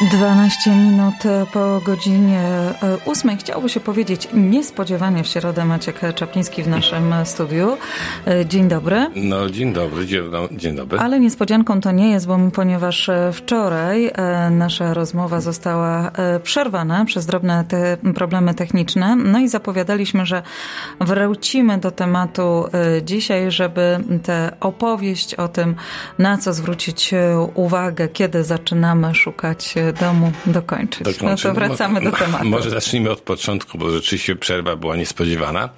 12 minut po godzinie 8. Chciałoby się powiedzieć niespodziewanie w środę Maciek Czapliński w naszym studiu. Dzień dobry. No, dzień dobry, dzień dobry. Ale niespodzianką to nie jest, bo ponieważ wczoraj e, nasza rozmowa została e, przerwana przez drobne te problemy techniczne. No i zapowiadaliśmy, że wrócimy do tematu e, dzisiaj, żeby tę opowieść o tym, na co zwrócić uwagę, kiedy zaczynamy szukać domu dokończyć. dokończyć. No to wracamy do tematu. Może zacznijmy od początku, bo rzeczywiście przerwa była niespodziewana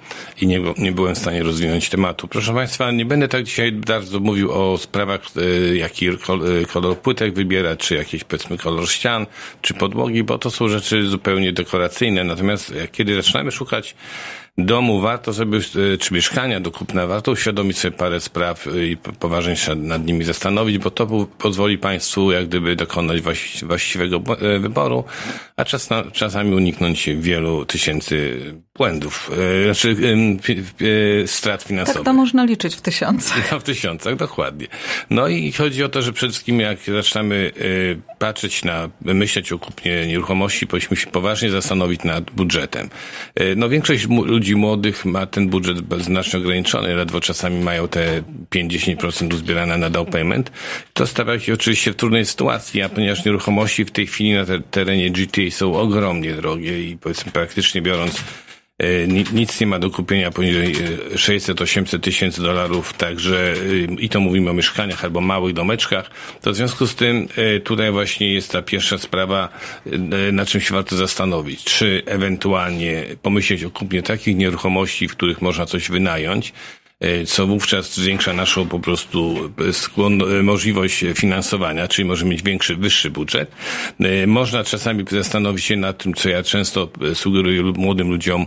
i nie, nie byłem w stanie rozwinąć tematu. Proszę Państwa, nie będę tak dzisiaj bardzo mówił o sprawach, e, jaki e, kolor płytek wybierać, czy jakiś powiedzmy kolor ścian, czy podłogi, bo to są rzeczy zupełnie dekoracyjne. Natomiast kiedy zaczynamy szukać domu warto sobie, e, czy mieszkania do kupna, warto uświadomić sobie parę spraw e, i poważnie się nad nimi zastanowić, bo to pozwoli Państwu jak gdyby dokonać właściwego e, wyboru, a czas na, czasami uniknąć wielu tysięcy błędów, znaczy strat finansowych. Tak to można liczyć w tysiącach. No, w tysiącach, dokładnie. No i chodzi o to, że przede wszystkim jak zaczynamy patrzeć na, myśleć o kupnie nieruchomości, powinniśmy się poważnie zastanowić nad budżetem. No większość ludzi młodych ma ten budżet znacznie ograniczony, ledwo czasami mają te 5-10% uzbierane na down payment. To stawia ich oczywiście w trudnej sytuacji, a ponieważ nieruchomości w tej chwili na terenie GTA są ogromnie drogie i powiedzmy praktycznie biorąc E, nic nie ma do kupienia poniżej 600-800 e, tysięcy dolarów, także e, i to mówimy o mieszkaniach albo małych domeczkach, to w związku z tym tutaj właśnie jest ta pierwsza sprawa, na czym się warto zastanowić. Czy ewentualnie pomyśleć o kupnie takich nieruchomości, w których można coś wynająć, co wówczas zwiększa naszą po prostu skłon, możliwość finansowania, czyli możemy mieć większy, wyższy budżet. Można czasami zastanowić się nad tym, co ja często sugeruję młodym ludziom,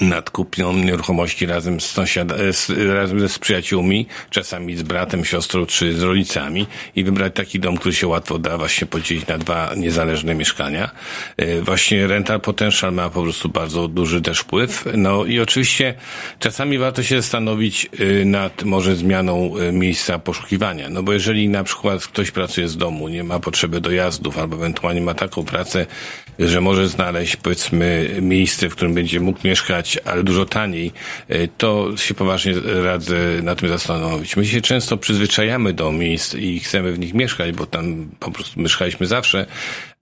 nad kupną nieruchomości razem z sąsiada, e, z, razem z przyjaciółmi, czasami z bratem, siostrą czy z rodzicami i wybrać taki dom, który się łatwo da właśnie podzielić na dwa niezależne mieszkania. E, właśnie rental potential ma po prostu bardzo duży też wpływ. No i oczywiście czasami warto się zastanowić e, nad może zmianą miejsca poszukiwania. No bo jeżeli na przykład ktoś pracuje z domu, nie ma potrzeby dojazdów albo ewentualnie ma taką pracę, że może znaleźć powiedzmy miejsce, w którym będzie mógł mieszkać ale dużo taniej, e, to się poważnie radzę na tym zastanowić. My się często przyzwyczajamy do miejsc i chcemy w nich mieszkać, bo tam po prostu mieszkaliśmy zawsze,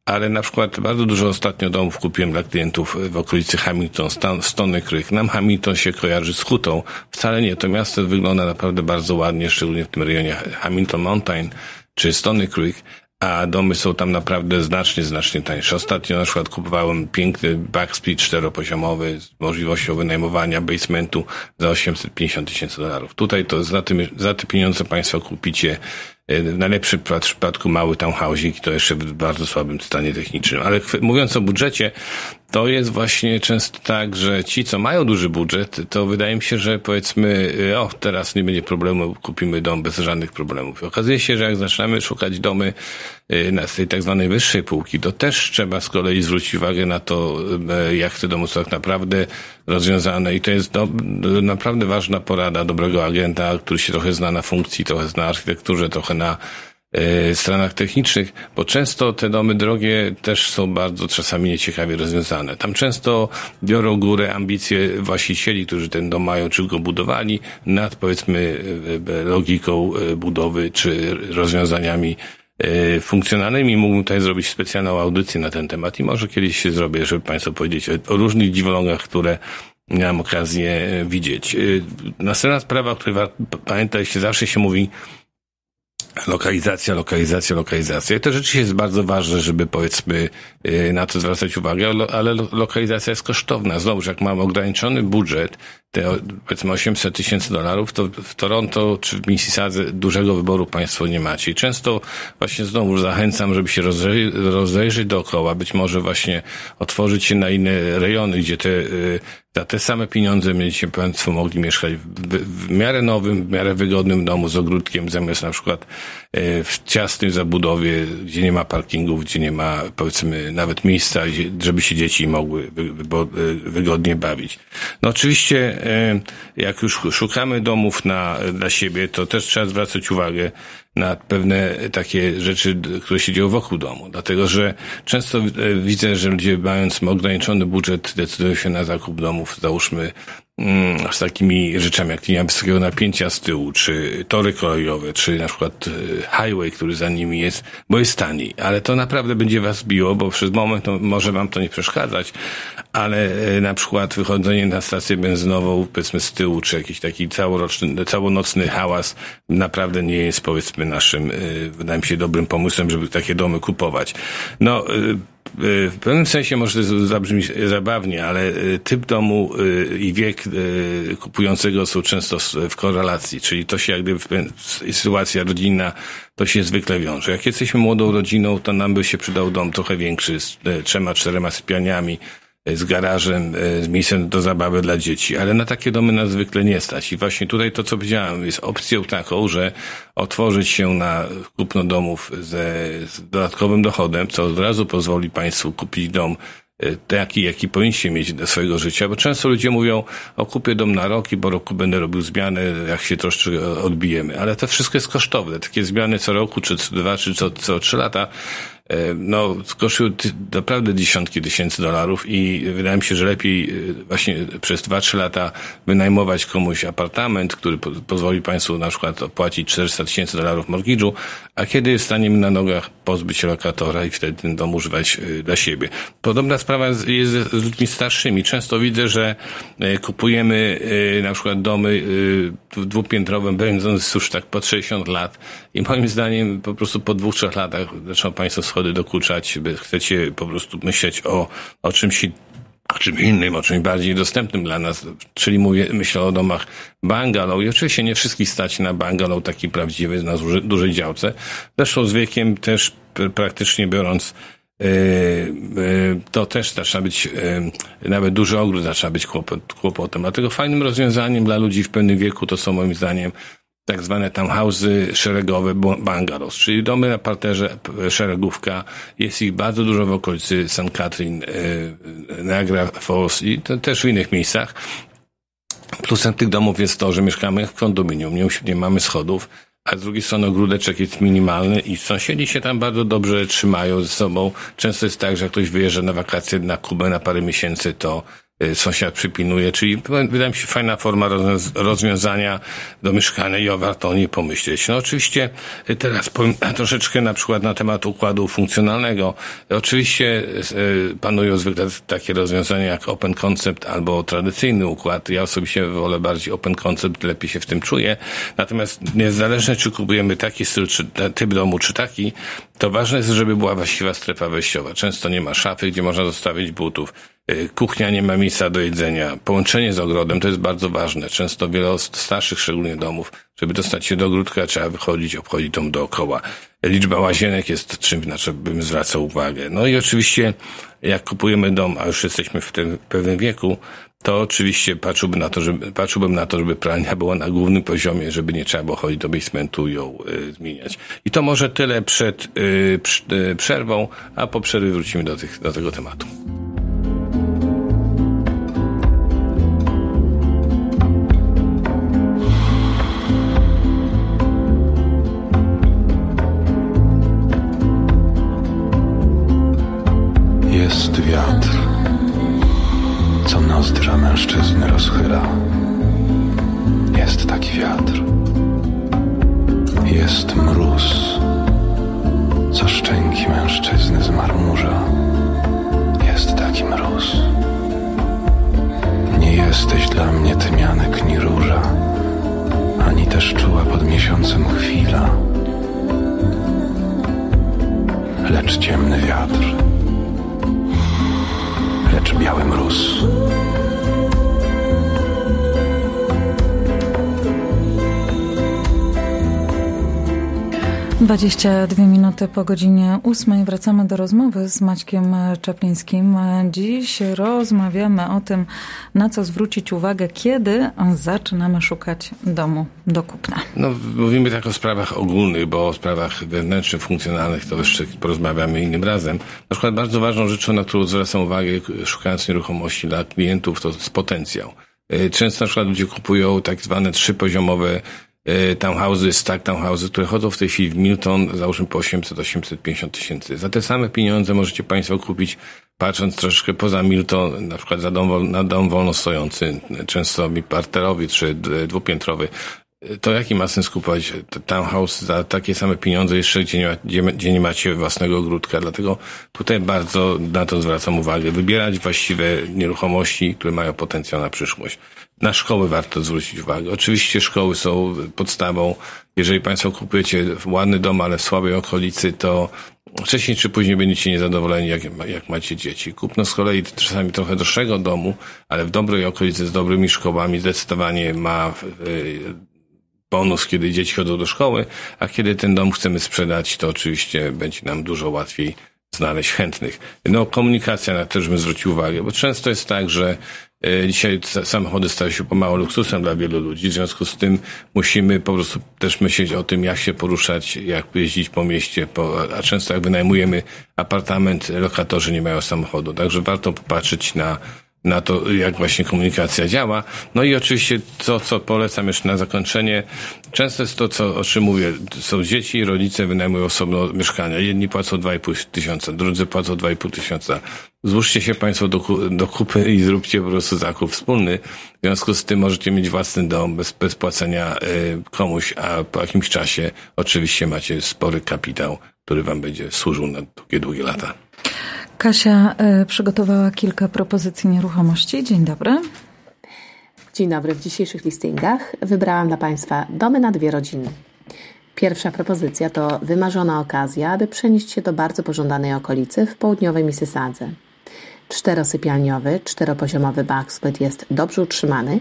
ale na przykład bardzo dużo ostatnio domów kupiłem dla klientów w okolicy Hamilton, Stony Creek. Nam Hamilton się kojarzy z hutą. Wcale nie. To miasto wygląda naprawdę bardzo ładnie, szczególnie w tym rejonie Hamilton Mountain czy Stony Creek, a domy są tam naprawdę znacznie, znacznie tańsze. Ostatnio na przykład kupowałem piękny backsplit czteropoziomowy z możliwością wynajmowania basementu za 850 tysięcy dolarów. Tutaj to za, tym, za te pieniądze Państwo kupicie w najlepszym przypadku mały townhouse i to jeszcze w bardzo słabym stanie technicznym. Ale mówiąc o budżecie, to jest właśnie często tak, że ci, co mają duży budżet, to wydaje mi się, że powiedzmy, y, o, teraz nie będzie problemu, kupimy dom bez żadnych problemów. Okazuje się, że jak zaczynamy szukać domy y, na tej tak zwanej wyższej półki, to też trzeba z kolei zwrócić uwagę na to, jak te domy są tak naprawdę rozwiązane i to jest do, naprawdę ważna porada dobrego agenta, który się trochę zna na funkcji, trochę zna architekturze, trochę na E, stronach technicznych, bo często te domy drogie też są bardzo czasami nieciekawie rozwiązane. Tam często biorą górę ambicje właścicieli, którzy ten dom mają, czy go budowali, nad powiedzmy e, logiką e, budowy, czy rozwiązaniami funkcjonalnymi. Mógłbym tutaj zrobić specjalną audycję na ten temat i może kiedyś się zrobię, żeby Państwu powiedzieć o, różnych dziwolągach, które miałem okazję widzieć. Następna sprawa, o której pamiętać się zawsze się mówi, Lokalizacja, lokalizacja, lokalizacja. I to rzeczywiście jest bardzo ważne, żeby powiedzmy y, na to zwracać uwagę, ale lokalizacja jest kosztowna. Znowu, jak mamy ograniczony budżet, te powiedzmy 800 tysięcy dolarów, to w Toronto czy w Mississadze dużego wyboru państwo nie macie. I często właśnie znowu zachęcam, żeby się rozejrzeć, rozejrzeć dookoła, być może właśnie otworzyć się na inne rejony, gdzie te y, za te same pieniądze będziecie Państwo mogli mieszkać w, w, miarę nowym, w miarę wygodnym domu z ogródkiem, zamiast na przykład e, w ciasnej zabudowie, gdzie nie ma parkingów, gdzie nie ma powiedzmy nawet miejsca, żeby się dzieci mogły e, wygodnie bawić. No oczywiście, e, jak już szukamy domów na, dla siebie, to też trzeba zwracać uwagę, na pewne takie rzeczy, które się dzieją wokół domu. Dlatego, że często widzę, że ludzie mając ograniczony budżet decydują się na zakup domów, załóżmy Mm, z takimi rzeczami jak linia wysokiego napięcia z tyłu, czy tory kolejowe, czy na przykład e, highway, który za nimi jest, bo jest taniej. Ale to naprawdę będzie was biło, bo przez moment to może wam to nie przeszkadzać, ale e, na przykład wychodzenie na stację benzynową, powiedzmy z tyłu, czy jakiś taki całoroczny, całonocny hałas naprawdę nie jest powiedzmy naszym, e, wydaje mi się, dobrym pomysłem, żeby takie domy kupować. No, w pewnym sensie może zabrzmi zabawnie, ale y, typ domu y, i wiek y, kupującego są często w korelacji, czyli to się jak gdyby sytuacja rodzinna to się zwykle wiąże. Jak jesteśmy młodą rodziną, to nam by się przydał dom trochę większy, z trzema, czterema sypialniami, z garażem, z miejscem do zabawy dla dzieci, ale na takie domy nas zwykle nie stać. I właśnie tutaj to, co powiedziałem, jest opcją taką, że otworzyć się na kupno domów ze, z dodatkowym dochodem, co od razu pozwoli Państwu kupić dom e, taki, jaki powinniście mieć do swojego życia, bo często ludzie mówią, o kupię dom na rok i po roku będę robił zmiany, jak się troszkę odbijemy. Ale to wszystko jest kosztowne. Takie zmiany co roku, czy co dwa, czy co, co trzy lata E, no, kosztują naprawdę dziesiątki tysięcy dolarów i wydaje mi się, że lepiej e, właśnie przez 2-3 lata wynajmować komuś apartament, który po pozwoli Państwu na przykład opłacić 400 tysięcy dolarów mortgage'u, a kiedy staniemy na nogach pozbyć się lokatora i wtedy ten dom używać e, dla siebie. Podobna sprawa jest z ludźmi starszymi. Często widzę, że kupujemy na przykład domy dwupiętrowe, będąc już tak po 60 lat i moim zdaniem po prostu po dwóch, trzech latach zaczną Państwo schody dokuczać, by chcecie po prostu myśleć o, o czymś o czym innym, o czymś bardziej dostępnym dla nas, czyli mówię, myślę o domach bungalow i oczywiście nie wszystkich stać na bungalow taki prawdziwy, na dużej działce. Zresztą z wiekiem też praktycznie biorąc e, e, to też zaczyna być, e, nawet duży ogród zaczyna być kłopot, kłopotem. Dlatego fajnym rozwiązaniem dla ludzi w pewnym wieku to są moim zdaniem tak zwane townhouse'y szeregowe bungalows, czyli domy na parterze szeregówka. Jest ich bardzo dużo w okolicy St. Catherine, e, Niagara Falls i też w innych miejscach. Plusem tych domów jest to, że mieszkamy w kondominium, nie, nie mamy schodów, a z drugiej strony ogródeczek jest minimalny i sąsiedzi się tam bardzo dobrze trzymają ze sobą. Często jest tak, że jak ktoś wyjeżdża na wakacje na Kubę na parę miesięcy, to sąsiad przypilnuje, czyli wydaje mi się fajna forma rozwiązania do mieszkania i warto o niej pomyśleć. No oczywiście y, teraz powiem troszeczkę na przykład na temat układu funkcjonalnego. Oczywiście y, panują zwykle takie rozwiązania jak open concept albo tradycyjny układ. Ja osobiście wolę bardziej open concept, lepiej się w tym czuję. Natomiast niezależnie czy kupujemy taki styl, czy typ domu, czy taki, to ważne jest, żeby była właściwa strefa wejściowa. Często nie ma szafy, gdzie można zostawić butów Y, kuchnia nie ma miejsca do jedzenia, połączenie z ogrodem to jest bardzo ważne. Często wiele starszych szczególnie domów, żeby dostać się do ogródka trzeba wychodzić, obchodzić dom dookoła. Liczba łazienek jest czymś, na co bym zwracał uwagę. No i oczywiście jak kupujemy dom, a już jesteśmy w tym pewnym wieku, to oczywiście patrzyłbym na to, żeby, patrzyłbym na to, żeby pralnia była na głównym poziomie, żeby nie trzeba było chodzić do basementu i ją y, zmieniać. I to może tyle przed y, y, przerwą, a po przerwie wrócimy do, tych, do tego tematu. Mężczyzny rozchyla. Jest taki wiatr. Jest mróz, co szczęki mężczyzny zmarmurza. Jest taki mróz. Nie jesteś dla mnie tymianek ni róża, ani też czuła pod miesiącem chwila, lecz ciemny wiatr, biały mróz. 22 minuty po godzinie 8 wracamy do rozmowy z Maćkiem Czaplińskim. Dziś rozmawiamy o tym, na co zwrócić uwagę, kiedy zaczynamy szukać domu do kupna. No, mówimy tak o sprawach ogólnych, bo o sprawach wewnętrznych, funkcjonalnych to jeszcze porozmawiamy innym razem. Na przykład bardzo ważną rzeczą, na którą zwracam uwagę szukając nieruchomości dla klientów, to jest potencjał. Często na przykład ludzie kupują tak zwane trzypoziomowe townhouses, stack townhouses, które chodzą w tej chwili w Milton, załóżmy po 800-850 tysięcy. Za te same pieniądze możecie Państwo kupić, patrząc troszeczkę poza Milton, na przykład za dom, na dom wolno stojący, często parterowy czy dwupiętrowy, to jaki ma sens kupować townhouse za takie same pieniądze jeszcze, gdzie nie, ma, gdzie, gdzie nie macie własnego ogródka. Dlatego tutaj bardzo na to zwracam uwagę. Wybierać właściwe nieruchomości, które mają potencjał na przyszłość. Na szkoły warto zwrócić uwagę. Oczywiście szkoły są podstawą. Jeżeli Państwo kupujecie ładny dom, ale w słabej okolicy, to wcześniej czy później będziecie niezadowoleni, jak, jak macie dzieci. Kupno z kolei czasami trochę droższego domu, ale w dobrej okolicy z dobrymi szkołami zdecydowanie ma bonus, kiedy dzieci chodzą do szkoły, a kiedy ten dom chcemy sprzedać, to oczywiście będzie nam dużo łatwiej znaleźć chętnych. No, komunikacja na to też bym zwrócił uwagę, bo często jest tak, że Dzisiaj samochody stają się pomału luksusem dla wielu ludzi, w związku z tym musimy po prostu też myśleć o tym, jak się poruszać, jak jeździć po mieście, a często jak wynajmujemy apartament, lokatorzy nie mają samochodu, także warto popatrzeć na na to, jak właśnie komunikacja działa. No i oczywiście to, co polecam jeszcze na zakończenie, często jest to, co, o czym mówię, są dzieci, rodzice wynajmują osobno mieszkania. Jedni płacą 2,5 tysiąca, drudzy płacą 2,5 tysiąca. Złóżcie się Państwo do, do kupy i zróbcie po prostu zakup wspólny. W związku z tym możecie mieć własny dom bez, bez płacenia y, komuś, a po jakimś czasie oczywiście macie spory kapitał, który Wam będzie służył na długie, długie lata. Kasia e, przygotowała kilka propozycji nieruchomości. Dzień dobry. Dzień dobry. W dzisiejszych listingach wybrałam dla Państwa domy na dwie rodziny. Pierwsza propozycja to wymarzona okazja, aby przenieść się do bardzo pożądanej okolicy w południowej Mississadze. Czterosypialniowy, czteropoziomowy backsplit jest dobrze utrzymany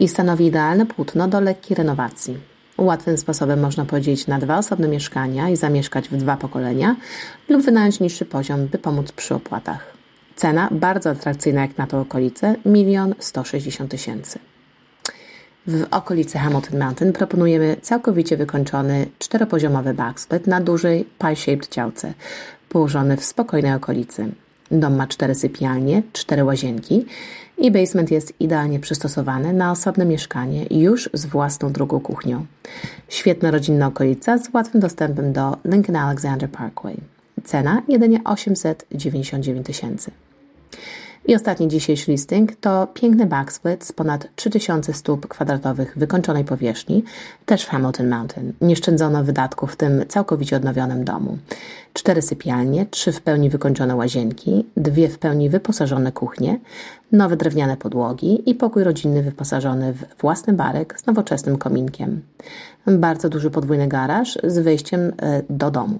i stanowi idealne płótno do lekkiej renowacji. Łatwym sposobem można podzielić na dwa osobne mieszkania i zamieszkać w dwa pokolenia lub wynająć niższy poziom, by pomóc przy opłatach. Cena bardzo atrakcyjna jak na tą okolicę, milion 160 tysięcy. W okolicy Hamilton Mountain proponujemy całkowicie wykończony czteropoziomowy backsplit na dużej pie-shaped działce, położony w spokojnej okolicy. Dom ma cztery sypialnie, cztery łazienki i basement jest idealnie przystosowany na osobne mieszkanie już z własną drugą kuchnią. Świetna rodzinna okolica z łatwym dostępem do Lincoln Alexander Parkway. Cena jedynie 899 tysięcy. I ostatni dzisiejszy listing to piękny backsplit z ponad 3000 stóp kwadratowych wykończonej powierzchni, też w Hamilton Mountain. Nie szczędzono wydatków w tym całkowicie odnowionym domu. Cztery sypialnie, trzy w pełni wykończone łazienki, dwie w pełni wyposażone kuchnie, nowe drewniane podłogi i pokój rodzinny wyposażony w własny barek z nowoczesnym kominkiem. Bardzo duży podwójny garaż z wejściem e, do domu.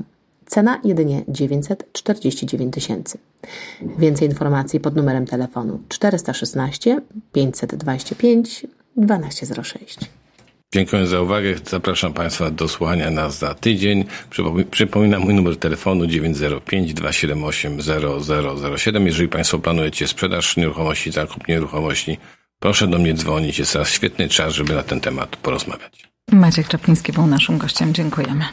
Cena jedynie 949 tysięcy. Więcej informacji pod numerem telefonu 416 525 1206. Dziękuję za uwagę. Zapraszam Państwa do słuchania nas za tydzień. Przypominam mój numer telefonu 905 278 0007. Jeżeli Państwo planujecie sprzedaż nieruchomości, zakup nieruchomości, proszę do mnie dzwonić. Jest teraz świetny czas, żeby na ten temat porozmawiać. Maciek Czapliński był naszym gościem. Dziękujemy.